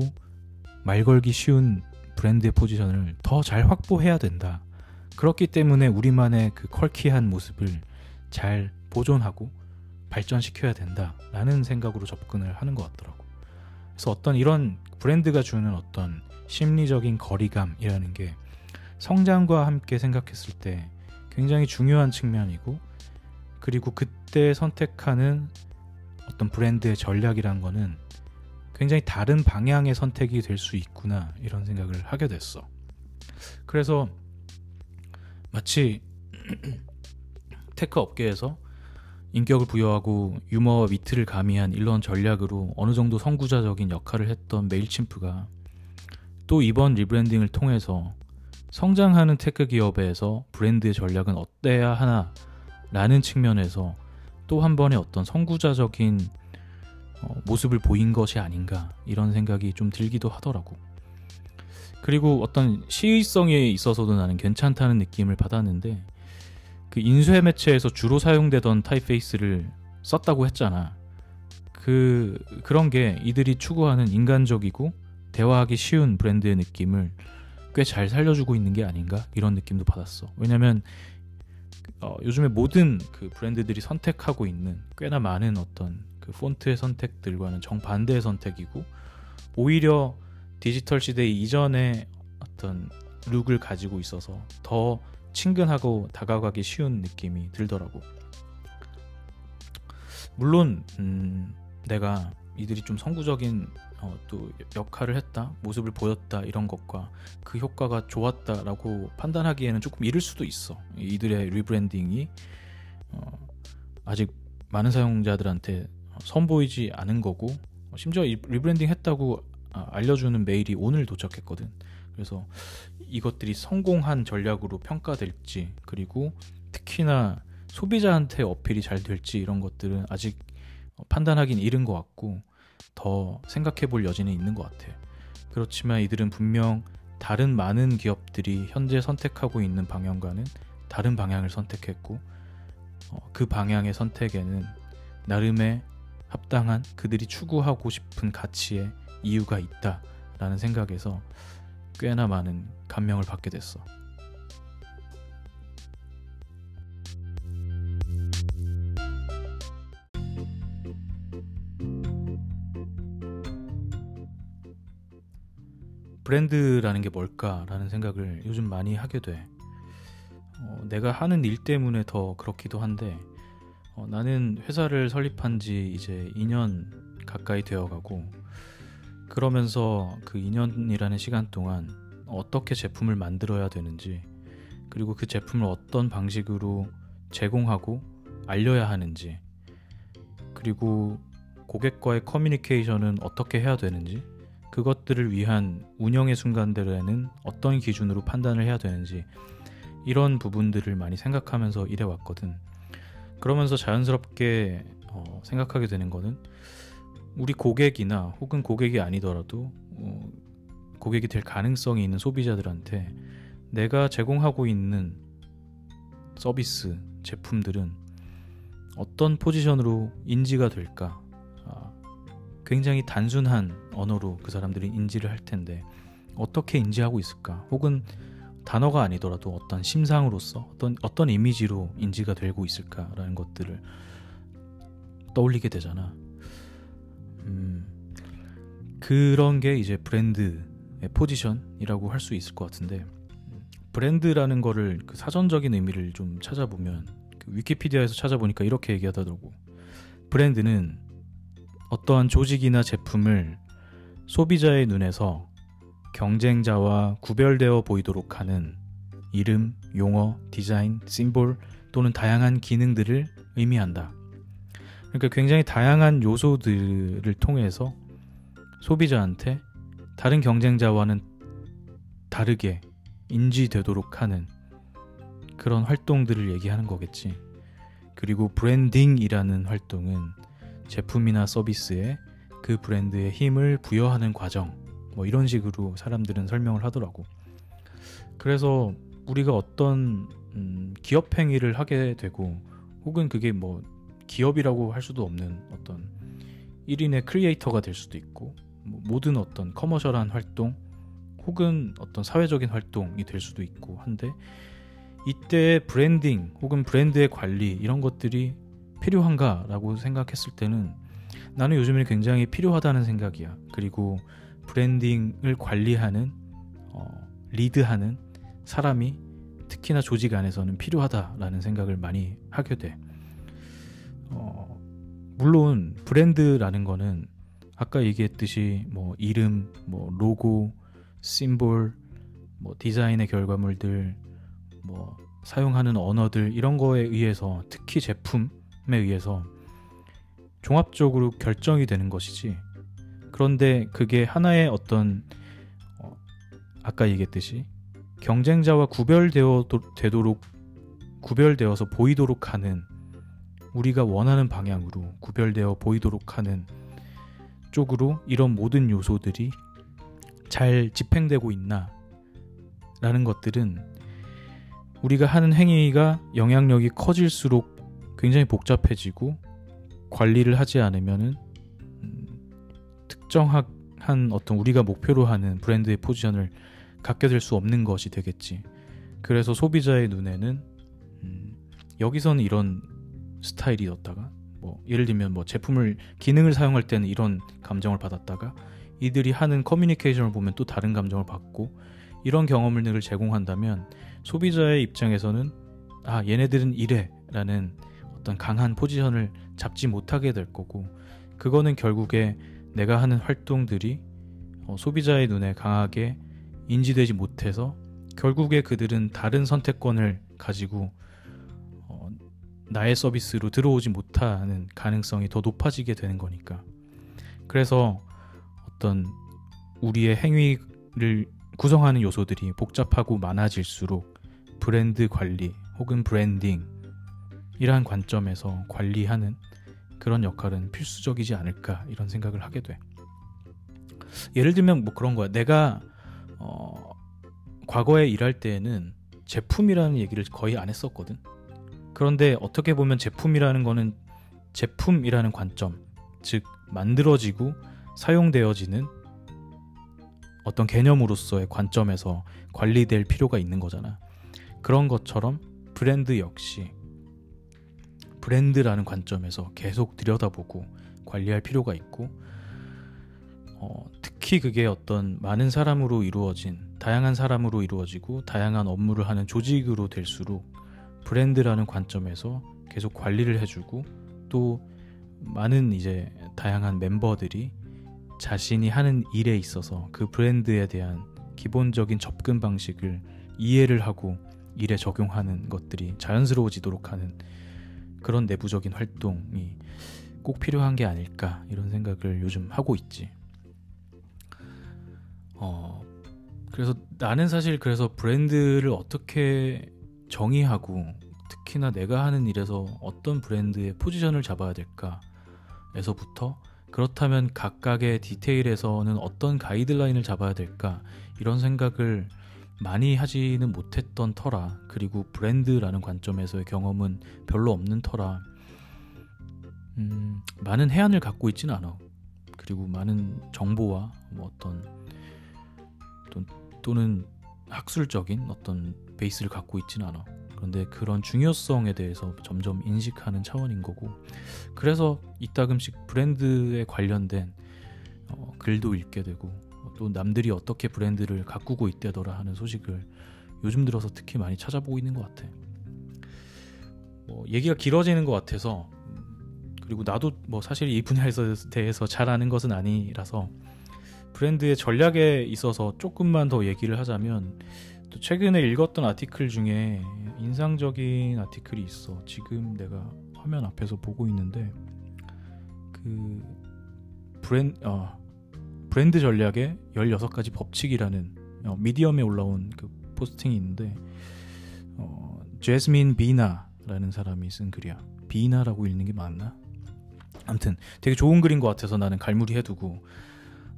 말 걸기 쉬운 브랜드의 포지션을 더 잘 확보해야 된다. 그렇기 때문에 우리만의 그 컬키한 모습을 잘 보존하고 발전시켜야 된다라는 생각으로 접근을 하는 것 같더라고. 그래서 어떤 이런 브랜드가 주는 어떤 심리적인 거리감이라는 게 성장과 함께 생각했을 때 굉장히 중요한 측면이고 그리고 그때 선택하는 어떤 브랜드의 전략이란 거는 굉장히 다른 방향의 선택이 될 수 있구나 이런 생각을 하게 됐어. 그래서 마치 tech 업계에서 인격을 부여하고 유머와 위트를 가미한 이런 전략으로 어느 정도 선구자적인 역할을 했던 Mailchimp가 또 이번 rebranding을 통해서 성장하는 tech 기업에서 브랜드의 전략은 어때야 하나 라는 측면에서 또 한 번의 어떤 선구자적인 어, 모습을 보인 것이 아닌가 이런 생각이 좀 들기도 하더라고. 그리고 어떤 시의성에 있어서도 나는 괜찮다는 느낌을 받았는데 그 인쇄 매체에서 주로 사용되던 typeface를 썼다고 했잖아. 그 그런 게 이들이 추구하는 인간적이고 대화하기 쉬운 브랜드의 느낌을 꽤 잘 살려주고 있는 게 아닌가 이런 느낌도 받았어. 왜냐면 어, 요즘에 모든 그 브랜드들이 선택하고 있는 꽤나 많은 어떤 그 폰트의 선택들과는 정반대의 선택이고 오히려 디지털 시대 이전의 어떤 룩을 가지고 있어서 더 친근하고 다가가기 쉬운 느낌이 들더라고. 물론 음, 내가 이들이 좀 선구적인 어, 또 역할을 했다, 모습을 보였다 이런 것과 그 효과가 좋았다라고 판단하기에는 조금 이를 수도 있어. 이들의 rebranding이 어, 아직 많은 사용자들한테 선보이지 않은 거고 심지어 rebranding 했다고 아, 알려주는 메일이 오늘 도착했거든. 그래서 이것들이 성공한 전략으로 평가될지 그리고 특히나 소비자한테 어필이 잘 될지 이런 것들은 아직 판단하긴 이른 것 같고 더 생각해 볼 여지는 있는 것 같아. 그렇지만 이들은 분명 다른 많은 기업들이 현재 선택하고 있는 방향과는 다른 방향을 선택했고 어, 그 방향의 선택에는 나름의 합당한 그들이 추구하고 싶은 가치의 이유가 있다라는 생각에서 꽤나 많은 감명을 받게 됐어. 브랜드라는 게 뭘까라는 생각을 요즘 많이 하게 돼. 어, 내가 하는 일 때문에 더 그렇기도 한데 어, 나는 회사를 설립한 지 이제 2년 가까이 되어 가고 그러면서 그 2년이라는 시간 동안 어떻게 제품을 만들어야 되는지 그리고 그 제품을 어떤 방식으로 제공하고 알려야 하는지 그리고 고객과의 커뮤니케이션은 어떻게 해야 되는지 그것들을 위한 운영의 순간들에는 어떤 기준으로 판단을 해야 되는지 이런 부분들을 많이 생각하면서 일해 왔거든. 그러면서 자연스럽게 어, 생각하게 되는 거는 우리 고객이나 혹은 고객이 아니더라도 어, 고객이 될 가능성이 있는 소비자들한테 내가 제공하고 있는 서비스, 제품들은 어떤 포지션으로 인지가 될까? 아, 굉장히 단순한 언어로 그 사람들이 인지를 할 텐데 어떻게 인지하고 있을까? 혹은 단어가 아니더라도 어떤 심상으로서 어떤 어떤 이미지로 인지가 되고 있을까라는 것들을 떠올리게 되잖아. 음, 그런 게 이제 브랜드의 포지션이라고 할 수 있을 것 같은데 브랜드라는 거를 그 사전적인 의미를 좀 찾아보면 그 위키피디아에서 찾아보니까 이렇게 얘기하더라고. 브랜드는 어떠한 조직이나 제품을 소비자의 눈에서 경쟁자와 구별되어 보이도록 하는 이름, 용어, 디자인, 심볼 또는 다양한 기능들을 의미한다. 그러니까 굉장히 다양한 요소들을 통해서 소비자한테 다른 경쟁자와는 다르게 인지되도록 하는 그런 활동들을 얘기하는 거겠지. 그리고 branding이라는 활동은 제품이나 서비스에 그 브랜드의 힘을 부여하는 과정, 뭐 이런 식으로 사람들은 설명을 하더라고. 그래서 우리가 어떤 음, 기업 행위를 하게 되고 혹은 그게 뭐 기업이라고 할 수도 없는 어떤 1인의 크리에이터가 될 수도 있고 뭐 모든 어떤 commercial한 활동 혹은 어떤 사회적인 활동이 될 수도 있고 한데 이때 브랜딩 혹은 브랜드의 관리 이런 것들이 필요한가라고 생각했을 때는 나는 요즘에 굉장히 필요하다는 생각이야. 그리고 브랜딩을 관리하는 어, 리드하는 사람이 특히나 조직 안에서는 필요하다라는 생각을 많이 하게 돼. 어, 물론 브랜드라는 거는 아까 얘기했듯이 뭐 이름, 뭐 로고, 심볼, 뭐 디자인의 결과물들, 뭐 사용하는 언어들 이런 거에 의해서 특히 제품에 의해서 종합적으로 결정이 되는 것이지. 그런데 그게 하나의 어떤 어, 아까 얘기했듯이 경쟁자와 구별되어 되도록 구별되어서 보이도록 하는 우리가 원하는 방향으로 구별되어 보이도록 하는 쪽으로 이런 모든 요소들이 잘 집행되고 있나 라는 것들은 우리가 하는 행위가 영향력이 커질수록 굉장히 복잡해지고 관리를 하지 않으면은 음, 특정한 어떤 우리가 목표로 하는 브랜드의 포지션을 갖게 될 수 없는 것이 되겠지. 그래서 소비자의 눈에는 음, 여기서는 이런 스타일이었다가 뭐 예를 들면 뭐 제품을 기능을 사용할 때는 이런 감정을 받았다가 이들이 하는 커뮤니케이션을 보면 또 다른 감정을 받고 이런 경험을 제공한다면 소비자의 입장에서는 아 얘네들은 이래라는 어떤 강한 포지션을 잡지 못하게 될 거고 그거는 결국에 내가 하는 활동들이 어, 소비자의 눈에 강하게 인지되지 못해서 결국에 그들은 다른 선택권을 가지고 어, 나의 서비스로 들어오지 못하는 가능성이 더 높아지게 되는 거니까. 그래서 어떤 우리의 행위를 구성하는 요소들이 복잡하고 많아질수록 브랜드 관리 혹은 브랜딩 이러한 관점에서 관리하는 그런 역할은 필수적이지 않을까 이런 생각을 하게 돼. 예를 들면 뭐 그런 거야. 내가 어, 과거에 일할 때에는 제품이라는 얘기를 거의 안 했었거든. 그런데 어떻게 보면 제품이라는 거는 제품이라는 관점, 즉 만들어지고 사용되어지는 어떤 개념으로서의 관점에서 관리될 필요가 있는 거잖아. 그런 것처럼 브랜드 역시 브랜드라는 관점에서 계속 들여다보고 관리할 필요가 있고 어, 특히 그게 어떤 많은 사람으로 이루어진 다양한 사람으로 이루어지고 다양한 업무를 하는 조직으로 될수록 브랜드라는 관점에서 계속 관리를 해주고 또 많은 이제 다양한 멤버들이 자신이 하는 일에 있어서 그 브랜드에 대한 기본적인 접근 방식을 이해를 하고 일에 적용하는 것들이 자연스러워지도록 하는 그런 내부적인 활동이 꼭 필요한 게 아닐까 이런 생각을 요즘 하고 있지. 어, 그래서 나는 사실 그래서 브랜드를 어떻게 정의하고 특히나 내가 하는 일에서 어떤 브랜드의 포지션을 잡아야 될까에서부터 그렇다면 각각의 디테일에서는 어떤 가이드라인을 잡아야 될까 이런 생각을 많이 하지는 못했던 터라 그리고 브랜드라는 관점에서의 경험은 별로 없는 터라. 음, 많은 해안을 갖고 있지는 않아. 그리고 많은 정보와 뭐 어떤 또, 또는 학술적인 어떤 베이스를 갖고 있지는 않아. 그런데 그런 중요성에 대해서 점점 인식하는 차원인 거고. 그래서 이따금씩 브랜드에 관련된 어, 글도 읽게 되고 또 남들이 어떻게 브랜드를 가꾸고 있대더라 하는 소식을 요즘 들어서 특히 많이 찾아보고 있는 것 같아. 뭐 얘기가 길어지는 것 같아서 그리고 나도 뭐 사실 이 분야에 대해서 잘 아는 것은 아니라서 브랜드의 전략에 있어서 조금만 더 얘기를 하자면 또 최근에 읽었던 아티클 중에 인상적인 아티클이 있어. 지금 내가 화면 앞에서 보고 있는데 그 브랜 어, 브랜드 전략의 16가지 법칙이라는 어, 미디엄에 올라온 그 포스팅이 있는데 어, 제스민 비나라는 사람이 쓴 글이야. 비나라고 읽는 게 맞나? 아무튼 되게 좋은 글인 것 같아서 나는 갈무리 해두고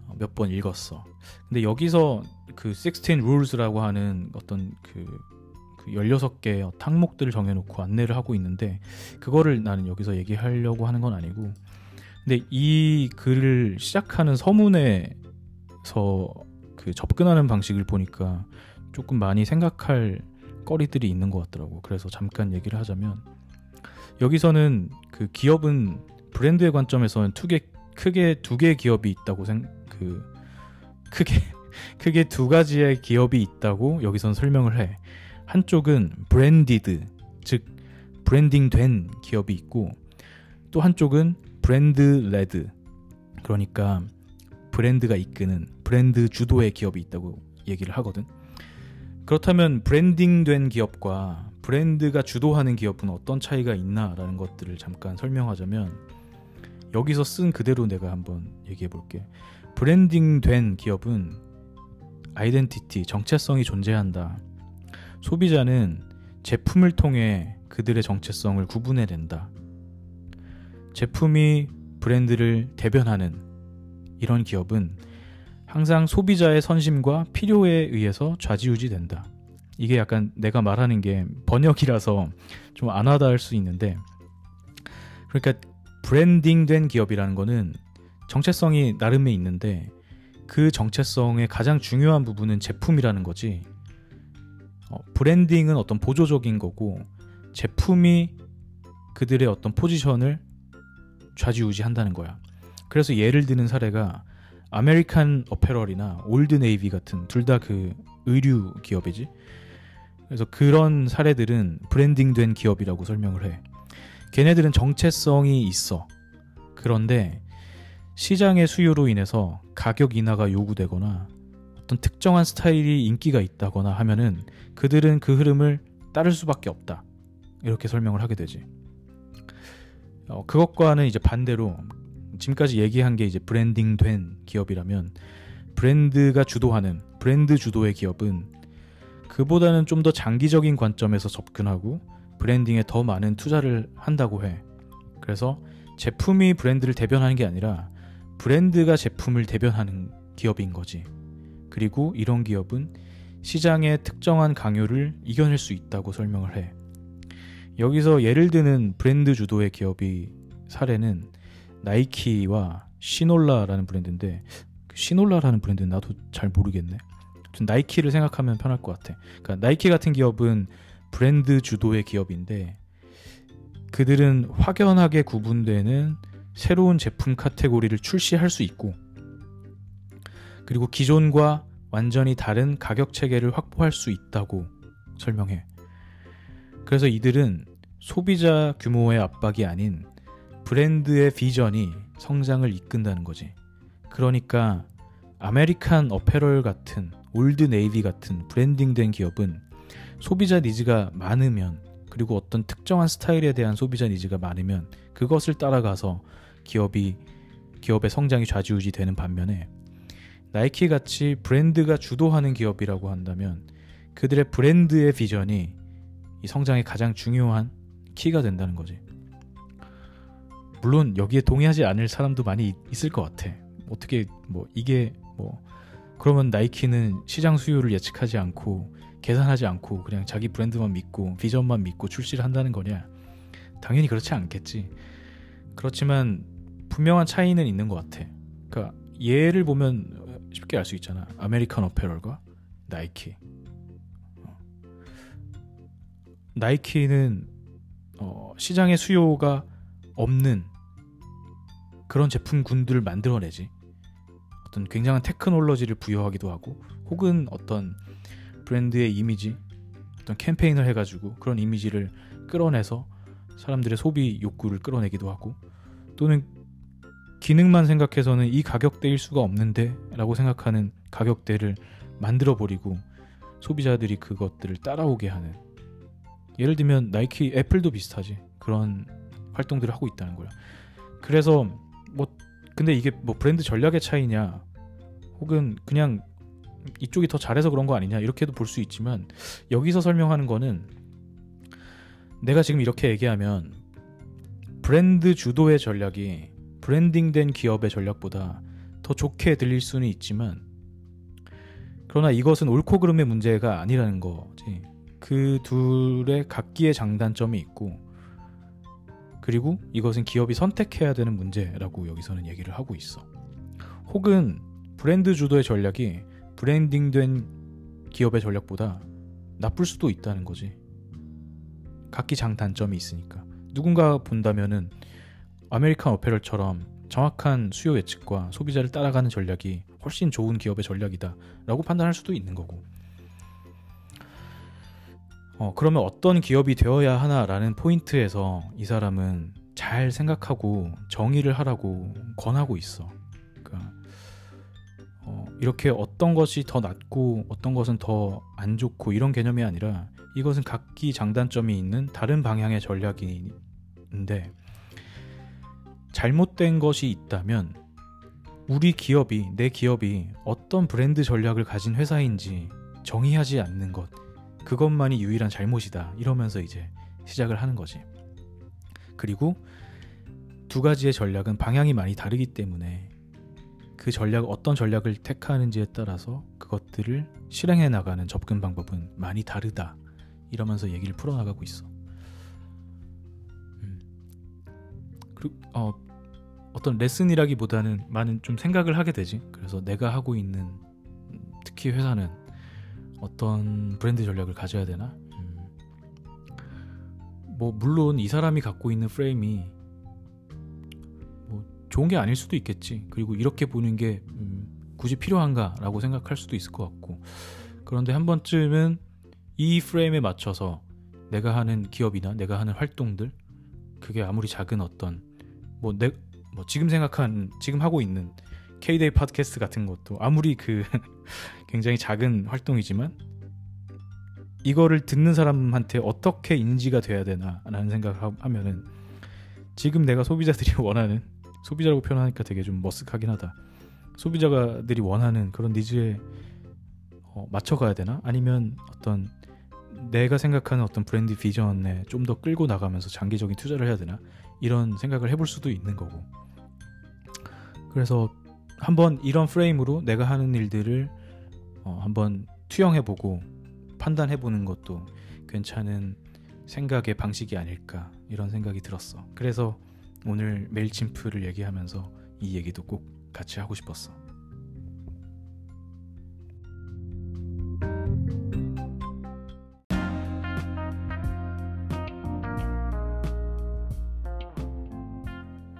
어, 몇번 읽었어. 근데 여기서 그 16 rules라고 하는 어떤 그, 그 16개의 항목들을 정해놓고 안내를 하고 있는데 그거를 나는 여기서 얘기하려고 하는 건 아니고 근데 이 글을 시작하는 서문에서 그 접근하는 방식을 보니까 조금 많이 생각할 거리들이 있는 것 같더라고. 그래서 잠깐 얘기를 하자면 여기서는 그 기업은 브랜드의 관점에서는 투개, 크게 두 개의 기업이 있다고 생, 그 크게 크게 두 가지의 기업이 있다고 여기선 설명을 해. 한쪽은 branded, 즉 브랜딩된 기업이 있고 또 한쪽은 brand led. 그러니까 브랜드가 이끄는 브랜드 주도의 기업이 있다고 얘기를 하거든. 그렇다면 브랜딩된 기업과 브랜드가 주도하는 기업은 어떤 차이가 있나라는 것들을 잠깐 설명하자면 여기서 쓴 그대로 내가 한번 얘기해 볼게. 브랜딩된 기업은 아이덴티티, 정체성이 존재한다. 소비자는 제품을 통해 그들의 정체성을 구분해낸다. 제품이 브랜드를 대변하는 이런 기업은 항상 소비자의 선심과 필요에 의해서 좌지우지 된다. 이게 약간 내가 말하는 게 번역이라서 좀 안 와닿을 수 있는데 그러니까 브랜딩된 기업이라는 거는 정체성이 나름에 있는데 그 정체성의 가장 중요한 부분은 제품이라는 거지. 어, 브랜딩은 어떤 보조적인 거고 제품이 그들의 어떤 포지션을 좌지우지한다는 거야. 그래서 예를 드는 사례가 American Apparel이나 Old Navy 같은 둘 다 그 의류 기업이지. 그래서 그런 사례들은 브랜딩된 기업이라고 설명을 해. 걔네들은 정체성이 있어. 그런데 시장의 수요로 인해서 가격 인하가 요구되거나 어떤 특정한 스타일이 인기가 있다거나 하면은 그들은 그 흐름을 따를 수밖에 없다. 이렇게 설명을 하게 되지. 어, 그것과는 이제 반대로 지금까지 얘기한 게 이제 브랜딩된 기업이라면 브랜드가 주도하는 브랜드 주도의 기업은 그보다는 좀 더 장기적인 관점에서 접근하고 브랜딩에 더 많은 투자를 한다고 해. 그래서 제품이 브랜드를 대변하는 게 아니라 브랜드가 제품을 대변하는 기업인 거지. 그리고 이런 기업은 시장의 특정한 강요를 이겨낼 수 있다고 설명을 해. 여기서 예를 드는 브랜드 주도의 기업이 사례는 나이키와 시놀라라는 브랜드인데 그 시놀라라는 브랜드는 나도 잘 모르겠네. 나이키를 생각하면 편할 것 같아. 그러니까 나이키 같은 기업은 브랜드 주도의 기업인데 그들은 확연하게 구분되는 새로운 제품 카테고리를 출시할 수 있고 그리고 기존과 완전히 다른 가격 체계를 확보할 수 있다고 설명해. 그래서 이들은 소비자 규모의 압박이 아닌 브랜드의 비전이 성장을 이끈다는 거지. 그러니까 American Apparel 같은 Old Navy 같은 브랜딩된 기업은 소비자 니즈가 많으면 그리고 어떤 특정한 스타일에 대한 소비자 니즈가 많으면 그것을 따라가서 기업이 기업의 성장이 좌지우지 되는 반면에 나이키 같이 브랜드가 주도하는 기업이라고 한다면 그들의 브랜드의 비전이 이 성장의 가장 중요한 키가 된다는 거지. 물론 여기에 동의하지 않을 사람도 많이 있을 것 같아. 어떻게 뭐 이게 뭐 그러면 나이키는 시장 수요를 예측하지 않고 계산하지 않고 그냥 자기 브랜드만 믿고 비전만 믿고 출시를 한다는 거냐? 당연히 그렇지 않겠지. 그렇지만 분명한 차이는 있는 것 같아. 그러니까 예를 보면 쉽게 알 수 있잖아. American Apparel과 나이키. 나이키는 어, 시장의 수요가 없는 그런 제품군들을 만들어내지. 어떤 굉장한 테크놀로지를 부여하기도 하고, 혹은 어떤 브랜드의 이미지, 어떤 캠페인을 해가지고 그런 이미지를 끌어내서 사람들의 소비 욕구를 끌어내기도 하고, 또는 기능만 생각해서는 이 가격대일 수가 없는데 라고 생각하는 가격대를 만들어 버리고 소비자들이 그것들을 따라오게 하는 예를 들면 나이키 애플도 비슷하지 그런 활동들을 하고 있다는 거야 그래서 뭐 근데 이게 뭐 브랜드 전략의 차이냐 혹은 그냥 이쪽이 더 잘해서 그런 거 아니냐 이렇게도 볼 수 있지만 여기서 설명하는 거는 내가 지금 이렇게 얘기하면 브랜드 주도의 전략이 브랜딩된 기업의 전략보다 더 좋게 들릴 수는 있지만 그러나 이것은 옳고 그름의 문제가 아니라는 거지. 그 둘의 각기의 장단점이 있고 그리고 이것은 기업이 선택해야 되는 문제라고 여기서는 얘기를 하고 있어. 혹은 브랜드 주도의 전략이 브랜딩된 기업의 전략보다 나쁠 수도 있다는 거지. 각기 장단점이 있으니까. 누군가 본다면은 American Apparel처럼 정확한 수요 예측과 소비자를 따라가는 전략이 훨씬 좋은 기업의 전략이다라고 판단할 수도 있는 거고. 어, 그러면 어떤 기업이 되어야 하나라는 포인트에서 이 사람은 잘 생각하고 정의를 하라고 권하고 있어. 그러니까 어, 이렇게 어떤 것이 더 낫고 어떤 것은 더 안 좋고 이런 개념이 아니라 이것은 각기 장단점이 있는 다른 방향의 전략인데 잘못된 것이 있다면 우리 기업이 내 기업이 어떤 브랜드 전략을 가진 회사인지 정의하지 않는 것 그것만이 유일한 잘못이다 이러면서 이제 시작을 하는 거지. 그리고 두 가지의 전략은 방향이 많이 다르기 때문에 그 전략 어떤 전략을 택하는지에 따라서 그것들을 실행해 나가는 접근 방법은 많이 다르다 이러면서 얘기를 풀어나가고 있어. 음. 그리고 어, 어떤 레슨이라기보다는 많은 좀 생각을 하게 되지. 그래서 내가 하고 있는 특히 회사는 어떤 브랜드 전략을 가져야 되나? 음. 뭐 물론 이 사람이 갖고 있는 프레임이 좋은 게 아닐 수도 있겠지. 그리고 이렇게 보는 게 음, 굳이 필요한가라고 생각할 수도 있을 것 같고. 그런데 한 번쯤은 이 프레임에 맞춰서 내가 하는 기업이나 내가 하는 활동들, 그게 아무리 작은 어떤 뭐 내 뭐 지금 생각한 지금 하고 있는 K-데이 팟캐스트 같은 것도 아무리 그 굉장히 작은 활동이지만 이거를 듣는 사람한테 어떻게 인지가 돼야 되나라는 생각을 하면은 지금 내가 소비자들이 원하는 소비자라고 표현하니까 되게 좀 머쓱하긴 하다. 소비자들이 원하는 그런 니즈에 어, 맞춰가야 되나? 아니면 어떤 내가 생각하는 어떤 브랜드 비전에 좀 더 끌고 나가면서 장기적인 투자를 해야 되나? 이런 생각을 해볼 수도 있는 거고. 그래서 한번 이런 프레임으로 내가 하는 일들을 어, 한번 투영해보고 판단해보는 것도 괜찮은 생각의 방식이 아닐까 이런 생각이 들었어. 그래서 오늘 메일침프를 얘기하면서 이 얘기도 꼭 같이 하고 싶었어.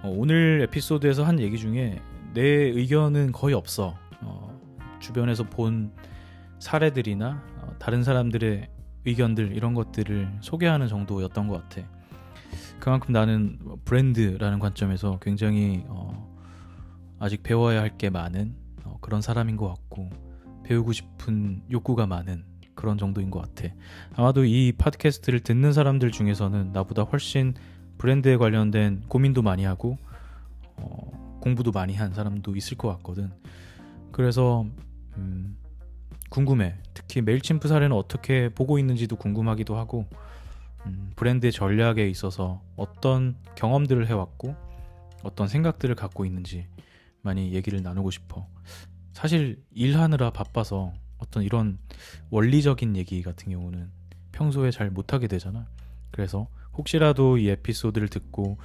어, 오늘 에피소드에서 한 얘기 중에 내 의견은 거의 없어. 어, 주변에서 본 사례들이나 어, 다른 사람들의 의견들 이런 것들을 소개하는 정도였던 것 같아. 그만큼 나는 브랜드라는 관점에서 굉장히 어, 아직 배워야 할 게 많은 어, 그런 사람인 것 같고 배우고 싶은 욕구가 많은 그런 정도인 것 같아. 아마도 이 팟캐스트를 듣는 사람들 중에서는 나보다 훨씬 브랜드에 관련된 고민도 많이 하고 어, 공부도 많이 한 사람도 있을 것 같거든. 그래서 음, 궁금해. 특히 메일침프 사례는 어떻게 보고 있는지도 궁금하기도 하고 음, 브랜드의 전략에 있어서 어떤 경험들을 해왔고 어떤 생각들을 갖고 있는지 많이 얘기를 나누고 싶어. 사실 일하느라 바빠서 어떤 이런 원리적인 얘기 같은 경우는 평소에 잘 못하게 되잖아. 그래서 혹시라도 이 에피소드를 듣고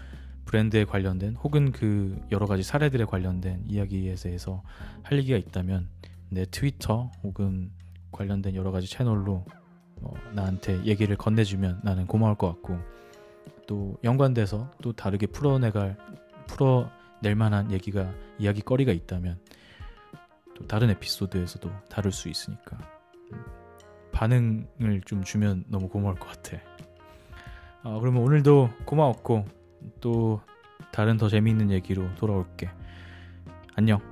브랜드에 관련된 혹은 그 여러 가지 사례들에 관련된 이야기에 대해서 할 얘기가 있다면 내 트위터 혹은 관련된 여러 가지 채널로 어, 나한테 얘기를 건네주면 나는 고마울 것 같고 또 연관돼서 또 다르게 풀어내갈 풀어낼 만한 얘기가 이야기거리가 있다면 또 다른 에피소드에서도 다룰 수 있으니까 음, 반응을 좀 주면 너무 고마울 것 같아. 어, 그러면 오늘도 고마웠고 또 다른 더 재미있는 얘기로 돌아올게. 안녕.